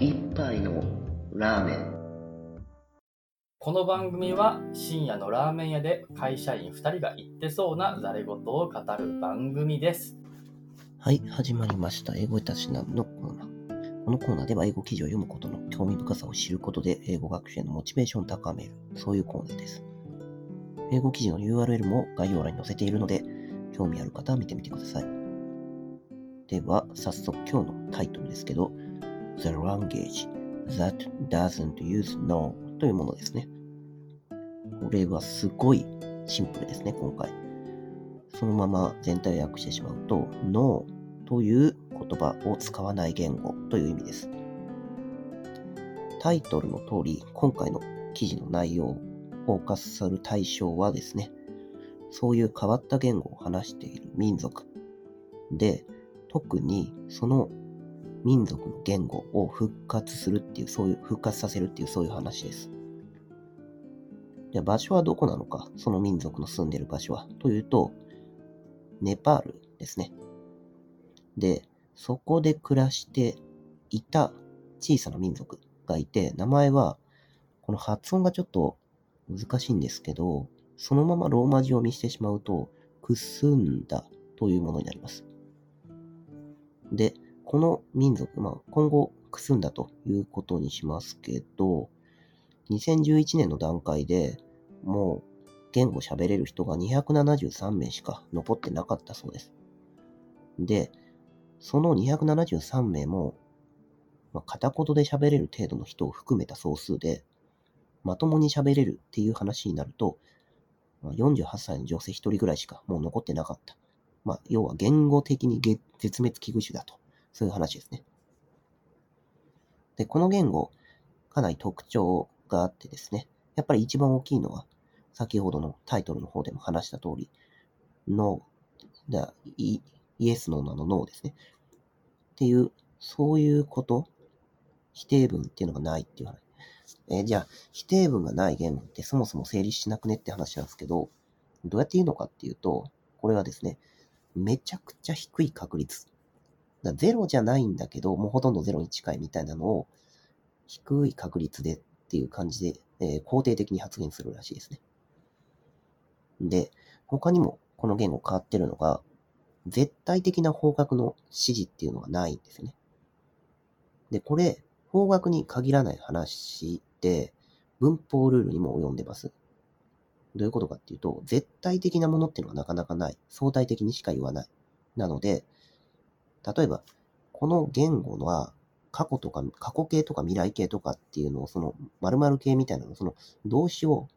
一杯のラーメンこの番組は深夜のラーメン屋で会社員2人が言ってそうなざれ言を語る番組です。はい、始まりました。英語たしなのコーナー。このコーナーでは英語記事を読むことの興味深さを知ることで英語学習へのモチベーションを高める。そういうコーナーです。英語記事の URL も概要欄に載せているので、興味ある方は見てみてください。では、早速今日のタイトルですけど、The Language That Doesn't Use No というものですね。これはすごいシンプルですね、今回。そのまま全体を訳してしまうと、No という言葉を使わない言語という意味です。タイトルの通り、今回の記事の内容、フォーカスする対象はですね、そういう変わった言語を話している民族で、特にその民族の言語を復活するっていう、そういう、復活させるっていう、そういう話です。じゃあ場所はどこなのか、その民族の住んでる場所は。というと、ネパールですね。で、そこで暮らしていた小さな民族がいて、名前は、この発音がちょっと難しいんですけど、そのままローマ字を見してしまうと、クスンダというものになります。で、この民族、まあ、今後、くすんだということにしますけど、2011年の段階でもう言語喋れる人が273名しか残ってなかったそうです。で、その273名も、まあ、片言で喋れる程度の人を含めた総数で、まともに喋れるっていう話になると、まあ、48歳の女性1人ぐらいしかもう残ってなかった。まあ、要は言語的に絶滅危惧種だと。そういう話ですね。で、この言語、かなり特徴があってですね、やっぱり一番大きいのは、先ほどのタイトルの方でも話した通り、ノー、だイイエス、ノーなのノーですね。っていう、そういうこと、否定文っていうのがないっていう話。え、じゃあ、否定文がない言語ってそもそも成立しなくねって話なんですけど、どうやって言うのかっていうと、これはですね、めちゃくちゃ低い確率。だゼロじゃないんだけど、もうほとんどゼロに近いみたいなのを、低い確率でっていう感じで、えー、肯定的に発言するらしいですね。で、他にもこの言語変わってるのが、絶対的な方角の指示っていうのがないんですよね。で、これ、方角に限らない話で、文法ルールにも及んでます。どういうことかっていうと、絶対的なものっていうのはなかなかない。相対的にしか言わない。なので、例えば、この言語は過去とか、過去形とか未来形とかっていうのを、その〇〇形みたいなの、その動詞を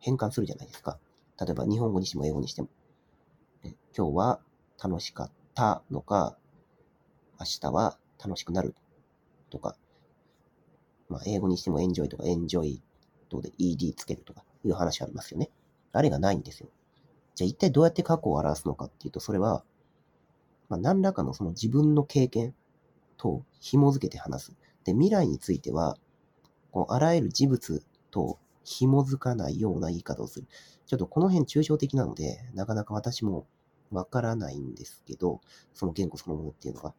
変換するじゃないですか。例えば日本語にしても英語にしても。今日は楽しかったのか、明日は楽しくなるとか、まあ、英語にしてもエンジョイとかエンジョイとで ed つけるとかいう話ありますよね。あれがないんですよ。じゃあ一体どうやって過去を表すのかっていうと、それは、まあ、何らかのその自分の経験と紐づけて話す。で、未来については、こうあらゆる事物と紐づかないような言い方をする。ちょっとこの辺抽象的なので、なかなか私もわからないんですけど、その言語そのものっていうのが。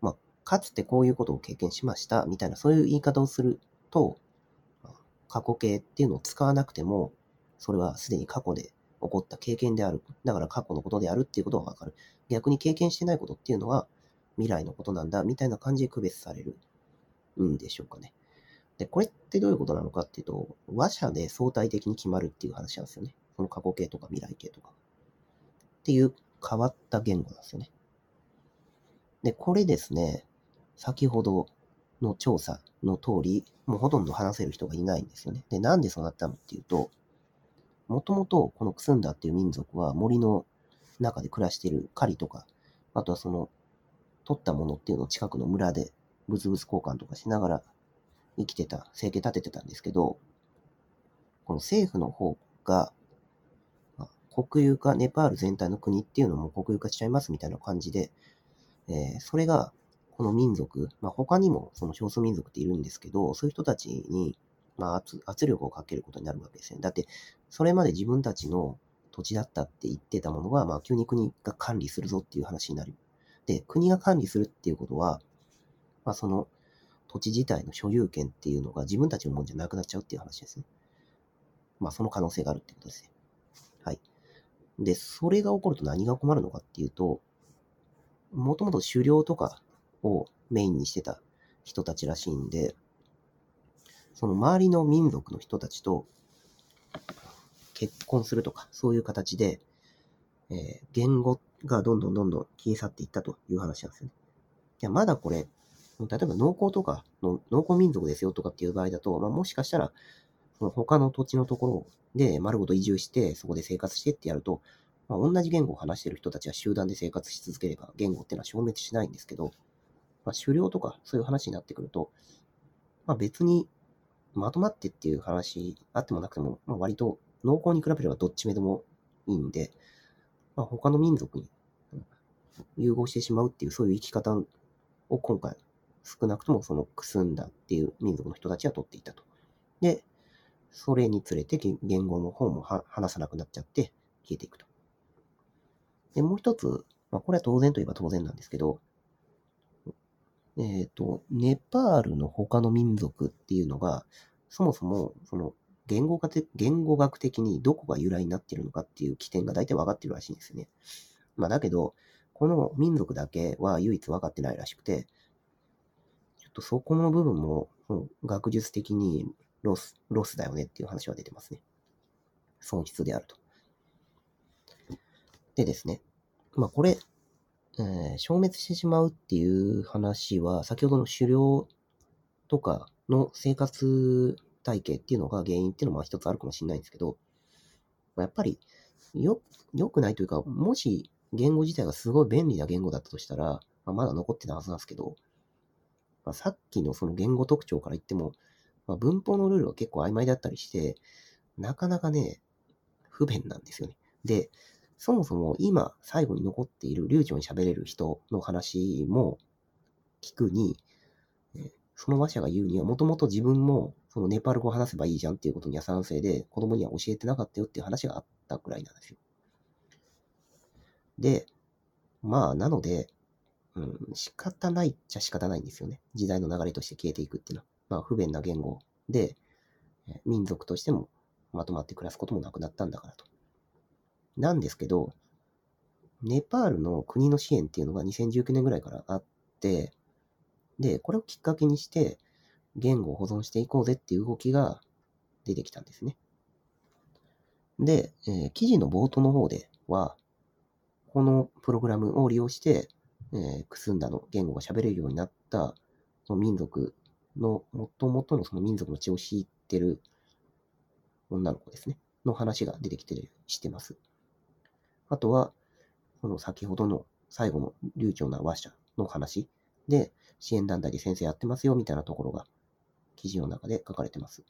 まあ、かつてこういうことを経験しました、みたいなそういう言い方をすると、過去形っていうのを使わなくても、それはすでに過去で起こった経験である。だから過去のことであるっていうことがわかる。逆に経験してないことっていうのは未来のことなんだ、みたいな感じで区別されるんでしょうかね。で、これってどういうことなのかっていうと、話者で相対的に決まるっていう話なんですよね。その過去形とか未来形とか。っていう変わった言語なんですよね。で、これですね、先ほどの調査の通り、もうほとんど話せる人がいないんですよね。で、なんでそうなったのっていうと、もともとこのクスンダっていう民族は森の中で暮らしている狩りとか、あとはその取ったものっていうのを近くの村で物々交換とかしながら生きてた、生計立ててたんですけど、この政府の方が、まあ、国有化、ネパール全体の国っていうのも国有化しちゃいますみたいな感じで、えー、それが、この民族、まあ、他にもその少数民族っているんですけど、そういう人たちに、まあ圧、圧力をかけることになるわけですね。だって、それまで自分たちの土地だったって言ってたものが、まあ、急に国が管理するぞっていう話になる。で、国が管理するっていうことは、まあその土地自体の所有権っていうのが自分たちのもんじゃなくなっちゃうっていう話ですね。まあその可能性があるってことですね。はい。で、それが起こると何が困るのかっていうと、もともと狩猟とかをメインにしてた人たちらしいんで、その周りの民族の人たちと結婚するとか、そういう形で、えー言語がどんどんどんどん消え去っていったという話なんですよね。いや、まだこれ、例えば農耕とかの、農耕民族ですよとかっていう場合だと、まあ、もしかしたら、その他の土地のところで丸ごと移住して、そこで生活してってやると、まあ、同じ言語を話してる人たちは集団で生活し続ければ、言語っていうのは消滅しないんですけど、まあ、狩猟とかそういう話になってくると、まあ、別にまとまってっていう話あってもなくても、まあ、割と農耕に比べればどっち目でもいいんで、まあ、他の民族に融合してしまうっていうそういう生き方を今回少なくともそのくすんだっていう民族の人たちは取っていたと。で、それにつれて言語の方も話さなくなっちゃって消えていくと。で、もう一つ、まあ、これは当然といえば当然なんですけど、えっ、と、ネパールの他の民族っていうのが、そもそも、その、言語学的言語学的にどこが由来になっているのかっていう起点が大体分かってるらしいんですよね。まあだけど、この民族だけは唯一分かってないらしくて、ちょっとそこの部分も、学術的にロス、ロスだよねっていう話は出てますね。損失であると。でですね、まあこれ、えー消滅してしまうっていう話は、先ほどの狩猟とかの生活体系っていうのが原因っていうのも一つあるかもしれないんですけど、やっぱりよ、良くないというか、もし言語自体がすごい便利な言語だったとしたら、まあ、まだ残ってたはずなんですけど、まあ、さっきのその言語特徴から言っても、まあ、文法のルールは結構曖昧だったりして、なかなかね、不便なんですよね。で、そもそも今最後に残っている流暢に喋れる人の話も聞くに、その話者が言うには、もともと自分もそのネパール語を話せばいいじゃんっていうことには賛成で、子供には教えてなかったよっていう話があったくらいなんですよ。で、まあ、なので、うん、仕方ないっちゃ仕方ないんですよね。時代の流れとして消えていくっていうのは。まあ、不便な言語で、民族としてもまとまって暮らすこともなくなったんだからと。なんですけど、ネパールの国の支援っていうのが2019年ぐらいからあって、で、これをきっかけにして、言語を保存していこうぜっていう動きが出てきたんですね。で、えー記事の冒頭の方では、このプログラムを利用して、えークスンダの言語が喋れるようになった、その民族の、もともとのその民族の血を引いてる女の子ですね、の話が出てきてるしてます。あとは、その先ほどの最後の流暢な話者の話で、支援団体で先生やってますよみたいなところが記事の中で書かれてます。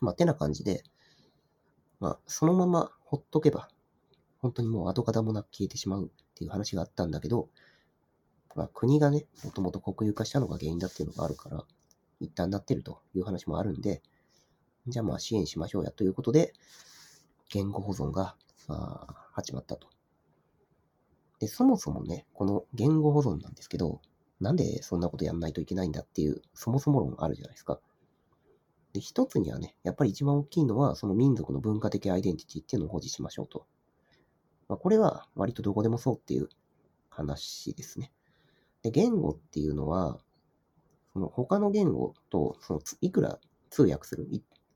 まあ、てな感じで、まあ、そのままほっとけば、本当にもう跡形もなく消えてしまうっていう話があったんだけど、まあ、国がね、もともと国有化したのが原因だっていうのがあるから、一旦なってるという話もあるんで、じゃあまあ支援しましょうやということで、言語保存がまあ始まったと。で、そもそもね、この言語保存なんですけど、なんでそんなことやんないといけないんだっていう、そもそも論あるじゃないですか。で、一つにはね、やっぱり一番大きいのは、その民族の文化的アイデンティティっていうのを保持しましょうと。まあ、これは割とどこでもそうっていう話ですね。で、言語っていうのは、その他の言語と、そのいくら通訳する、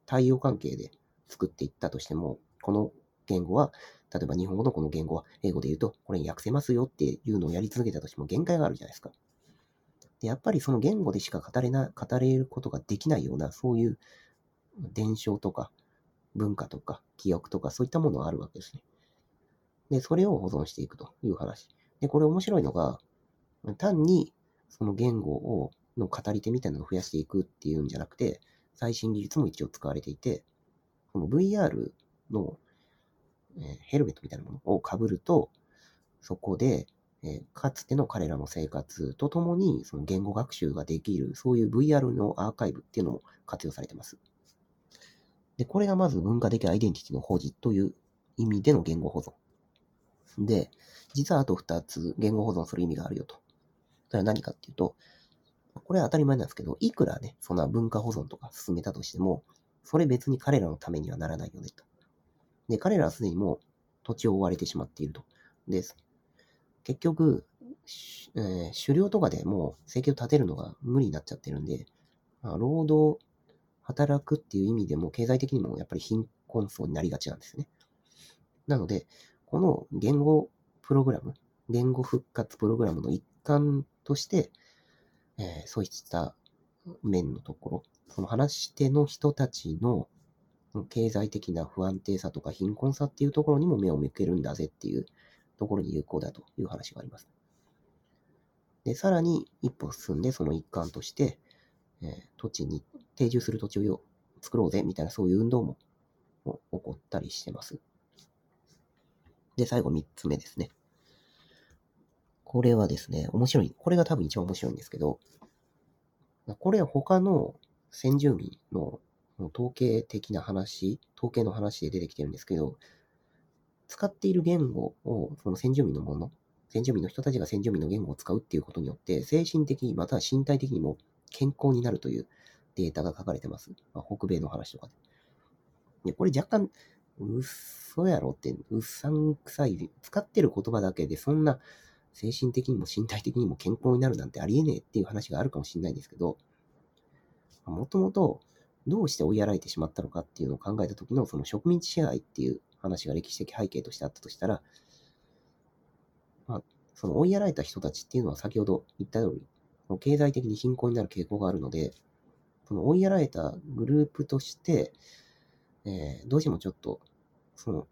対応関係で作っていったとしても、この言語は、例えば日本語のこの言語は英語で言うと、これに訳せますよっていうのをやり続けたとしても限界があるじゃないですか。で、やっぱりその言語でしか語れな、語れることができないような、そういう伝承とか文化とか記憶とかそういったものがあるわけですね。で、それを保存していくという話。で、これ面白いのが、単にその言語を、の語り手みたいなのを増やしていくっていうんじゃなくて、最新技術も一応使われていて、この VR の、えヘルメットみたいなものを被ると、そこで、えかつての彼らの生活とともに、その言語学習ができる、そういう VR のアーカイブっていうのも活用されてます。で、これがまず文化的アイデンティティの保持という意味での言語保存。で、実はあと2つ言語保存する意味があるよと。それは何かっていうと、これは当たり前なんですけど、いくらね、そんな文化保存とか進めたとしても、それ別に彼らのためにはならないよねと。で、彼らはすでにもう土地を追われてしまっていると。で、結局、えー、狩猟とかでもう生計を立てるのが無理になっちゃってるんで、まあ、労働、働くっていう意味でも経済的にもやっぱり貧困層になりがちなんですね。なので、この言語プログラム、言語復活プログラムの一環として、えー、そういった面のところ、その話し手の人たちの経済的な不安定さとか貧困さっていうところにも目を向けるんだぜっていうところに有効だという話があります。で、さらに一歩進んでその一環として、えー、土地に、定住する土地を作ろうぜみたいなそういう運動も起こったりしてます。で、最後三つ目ですね。これはですね、面白い。これが多分一番面白いんですけど、これは他の先住民の統計的な話、統計の話で出てきてるんですけど、使っている言語を、その先住民のもの、先住民の人たちが先住民の言語を使うっていうことによって、精神的にまたは身体的にも健康になるというデータが書かれてます。まあ、北米の話とかで。で、これ若干、嘘やろって、うっさんくさい、使ってる言葉だけでそんな精神的にも身体的にも健康になるなんてありえねえっていう話があるかもしれないんですけど、もともとどうして追いやられてしまったのかっていうのを考えた時のその植民地支配っていう話が歴史的背景としてあったとしたら、まあ、その追いやられた人たちっていうのは先ほど言った通り、経済的に貧困になる傾向があるので、その追いやられたグループとして、えー、どうしてもちょっと、その、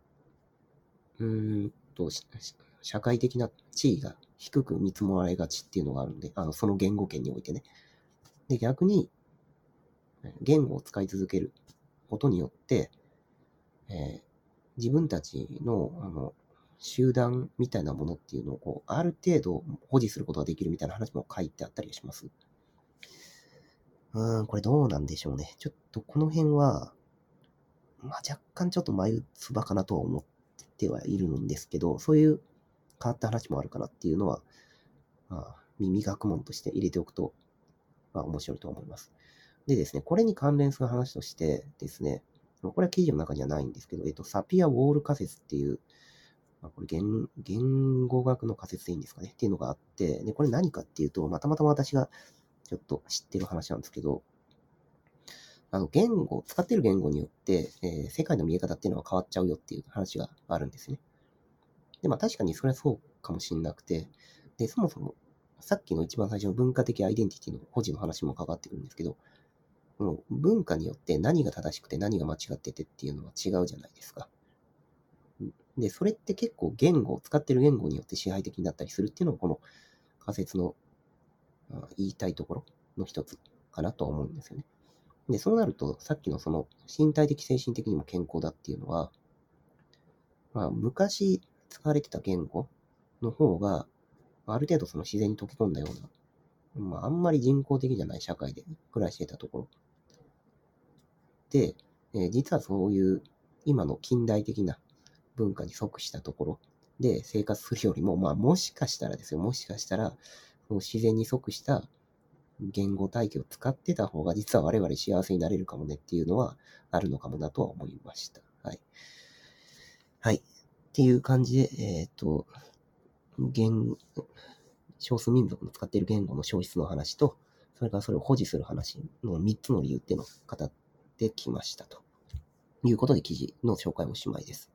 うーんと、社会的な地位が低く見積もられがちっていうのがあるんで、あの、その言語圏においてね。で、逆に、言語を使い続けることによって、えー、自分たちの、あの、集団みたいなものっていうのを、こう、ある程度保持することができるみたいな話も書いてあったりします。うん、これどうなんでしょうね。ちょっとこの辺は、まあ、若干ちょっと眉唾かなとは思ってはいるんですけど、そういう変わった話もあるかなっていうのは、まあ、耳学問として入れておくと、まあ、面白いと思います。でですね、これに関連する話としてですね、これは記事の中にはないんですけど、えっと、サピア・ウォール仮説っていう、まあ、これ言言語学の仮説でいいんですかね？っていうのがあって、で、これ何かっていうと、またまたま私がちょっと知ってる話なんですけど、あの、言語、使ってる言語によって、えー、世界の見え方っていうのは変わっちゃうよっていう話があるんですね。で、まあ確かにそれはそうかもしれなくて、で、そもそも、さっきの一番最初の文化的アイデンティティの保持の話も関わってくるんですけど、もう文化によって何が正しくて何が間違っててっていうのは違うじゃないですか。で、それって結構言語、使ってる言語によって支配的になったりするっていうのがこの仮説の言いたいところの一つかなと思うんですよね。で、そうなると、さっきのその身体的、精神的にも健康だっていうのは、まあ、昔使われてた言語の方が、ある程度その自然に溶け込んだような、まあ、あんまり人工的じゃない社会で暮らしてたところで、え、実はそういう今の近代的な文化に即したところで生活するよりも、まあもしかしたらですよ、もしかしたら、その自然に即した言語体系を使ってた方が実は我々幸せになれるかもねっていうのはあるのかもなとは思いました。はい。はい。っていう感じで、えっ、ー、と、言、少数民族の使っている言語の消失の話と、それからそれを保持する話の3つの理由っていうのを語ってきましたと。いうことで記事の紹介おしまいです。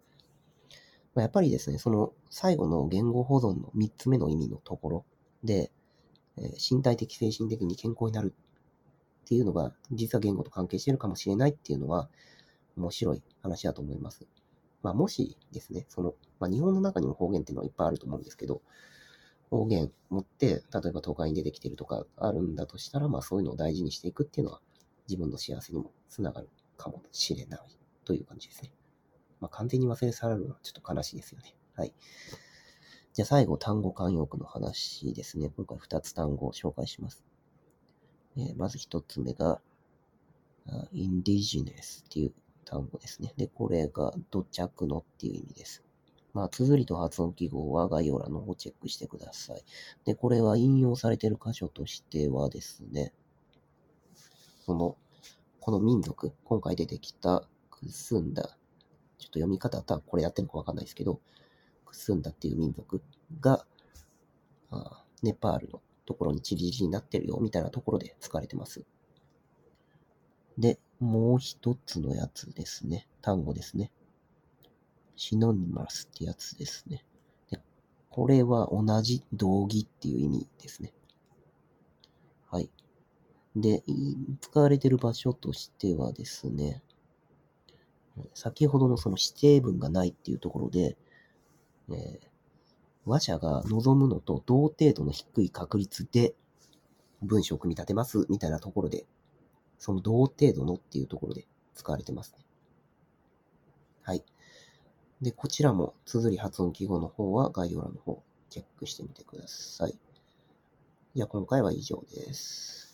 ま、やっぱりですね、その最後の言語保存の3つ目の意味のところで、え、身体的、精神的に健康になるっていうのが、実は言語と関係しているかもしれないっていうのは、面白い話だと思います。まあ、もしですね、その、まあ、日本の中にも方言っていうのはいっぱいあると思うんですけど、方言持って、例えば東海に出てきてるとかあるんだとしたら、まあそういうのを大事にしていくっていうのは、自分の幸せにもつながるかもしれないという感じですね。まあ、完全に忘れ去られるのはちょっと悲しいですよね。はい。じゃあ最後、単語慣用句の話ですね。今回2つ単語を紹介します。えー、まず1つ目が、indigenous っていう単語ですね。で、これが土着のっていう意味です。まあ、綴りと発音記号は概要欄の方をチェックしてください。で、これは引用されている箇所としてはですね、その、この民族、今回出てきたクスンダ、ちょっと読み方多分これやってるのかわかんないですけど、クスンダっていう民族が、あネパールのところにチリリになってるよみたいなところで使われてます。で、もう一つのやつですね。単語ですね。シノニマスってやつですね。でこれは同じ同義っていう意味ですね。はい。で、使われてる場所としてはですね、先ほどのその指定文がないっていうところで、えー話者が望むのと同程度の低い確率で文章を組み立てますみたいなところで、その同程度のっていうところで使われてますね。はい。で、こちらも綴り発音記号の方は概要欄の方チェックしてみてください。じゃあ今回は以上です。